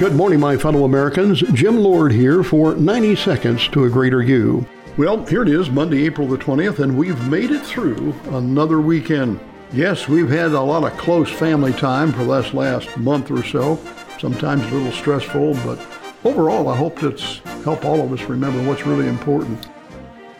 Good morning, my fellow Americans. Jim Lord here for 90 Seconds to a Greater You. Well, here it is, Monday, April the 20th, and we've made it through another weekend. Yes, we've had a lot of close family time for this last month or so, sometimes a little stressful, but overall, I hope it's helped all of us remember what's really important.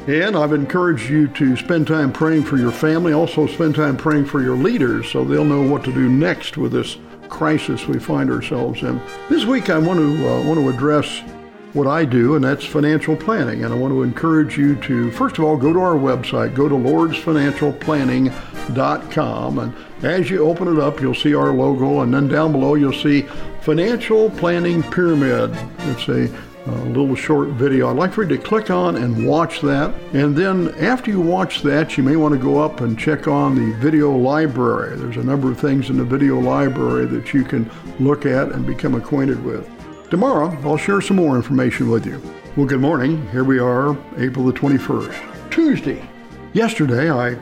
And I've encouraged you to spend time praying for your family, also spend time praying for your leaders so they'll know what to do next with this crisis we find ourselves in. This week, I want to uh, want to address what I do, and that's financial planning. And I want to encourage you to, first of all, go to our website, go to lordsfinancialplanning.com, and as you open it up, you'll see our logo, and then down below you'll see Financial Planning Pyramid. It's a a little short video. I'd like for you to click on and watch that. And then after you watch that, you may want to go up and check on the video library. There's a number of things in the video library that you can look at and become acquainted with. Tomorrow, I'll share some more information with you. Well, good morning. Here we are, April the 21st, Tuesday. Yesterday, I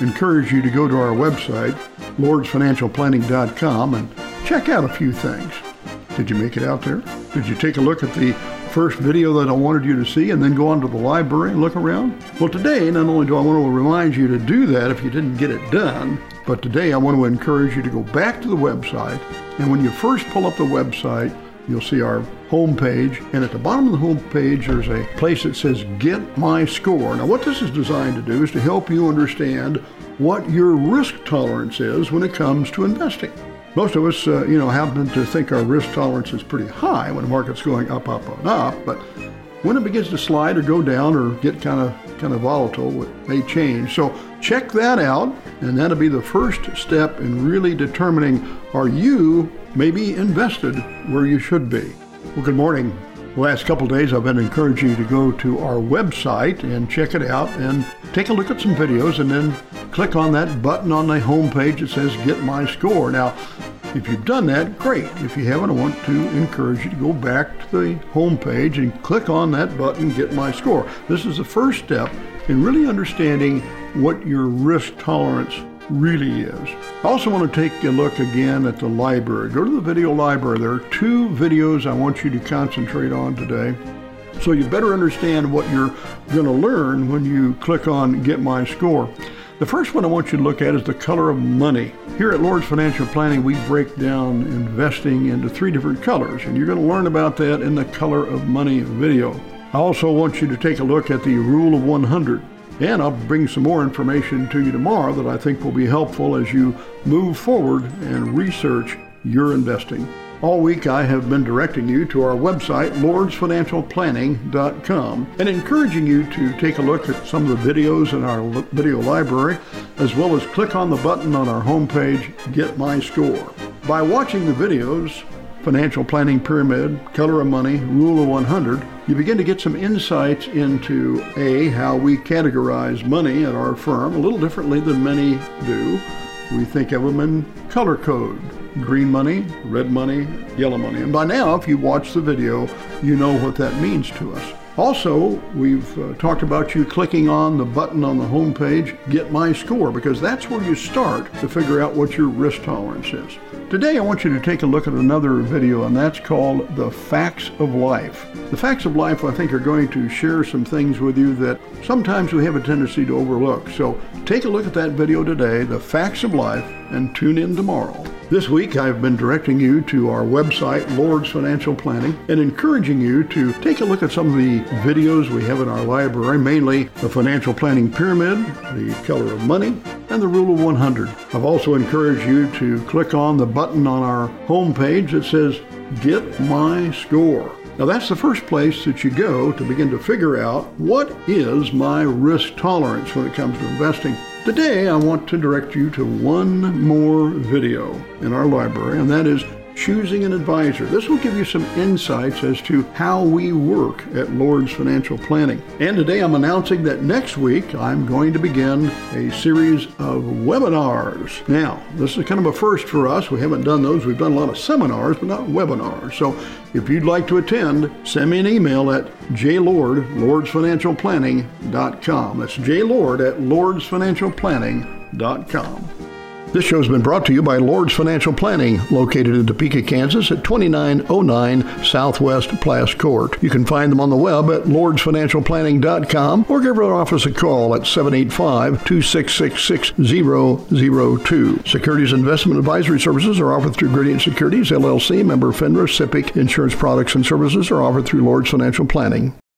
encourage you to go to our website, lordsfinancialplanning.com, and check out a few things. Did you make it out there? Did you take a look at the first video that I wanted you to see and then go onto the library and look around? Well, today, not only do I want to remind you to do that if you didn't get it done, but today I want to encourage you to go back to the website. And when you first pull up the website, you'll see our home page. And at the bottom of the home page, there's a place that says Get My Score. Now, what this is designed to do is to help you understand what your risk tolerance is when it comes to investing. Most of us, uh, you know, happen to think our risk tolerance is pretty high when the market's going up, up, and up. But when it begins to slide or go down or get kind of kind of volatile, it may change. So check that out, and that'll be the first step in really determining are you maybe invested where you should be. Well, good morning. The last couple days, I've been encouraging you to go to our website and check it out and take a look at some videos and then click on that button on the home page that says Get My Score. Now, if you've done that, great. If you haven't, I want to encourage you to go back to the home page and click on that button, Get My Score. This is the first step in really understanding what your risk tolerance really is. I also want to take a look again at the library. Go to the video library. There are two videos I want you to concentrate on today. So you better understand what you're going to learn when you click on Get My Score. The first one I want you to look at is the color of money. Here at Lord's Financial Planning, we break down investing into three different colors, and you're going to learn about that in the Color of Money video. I also want you to take a look at the Rule of 100. And I'll bring some more information to you tomorrow that I think will be helpful as you move forward and research your investing. All week I have been directing you to our website, lordsfinancialplanning.com, and encouraging you to take a look at some of the videos in our video library, as well as click on the button on our homepage, Get My Score. By watching the videos, Financial Planning Pyramid, Color of Money, Rule of 100, you begin to get some insights into A, how we categorize money at our firm a little differently than many do. We think of them in color code green money, red money, yellow money. And by now, if you watch the video, you know what that means to us. Also, we've uh, talked about you clicking on the button on the home page, Get My Score, because that's where you start to figure out what your risk tolerance is. Today, I want you to take a look at another video, and that's called The Facts of Life. The Facts of Life, I think, are going to share some things with you that sometimes we have a tendency to overlook. So take a look at that video today, The Facts of Life, and tune in tomorrow. This week, I've been directing you to our website, Lord's Financial Planning, and encouraging you to take a look at some of the videos we have in our library, mainly the Financial Planning Pyramid, the Color of Money, and the Rule of 100. I've also encouraged you to click on the button on our homepage that says Get My Score. Now, that's the first place that you go to begin to figure out what is my risk tolerance when it comes to investing. Today, I want to direct you to one more video in our library, and that is choosing an advisor. This will give you some insights as to how we work at Lord's Financial Planning. And today I'm announcing that next week I'm going to begin a series of webinars. Now, this is kind of a first for us. We haven't done those. We've done a lot of seminars, but not webinars. So if you'd like to attend, send me an email at jlord, lordsfinancialplanning.com. That's jlord at lordsfinancialplanning.com. This show has been brought to you by Lord's Financial Planning, located in Topeka, Kansas at 2909 Southwest Plass Court. You can find them on the web at lordsfinancialplanning.com or give our office a call at 785 266 6002. Securities investment advisory services are offered through Gradient Securities, LLC, member FINRA, SIPC. Insurance products and services are offered through Lord's Financial Planning.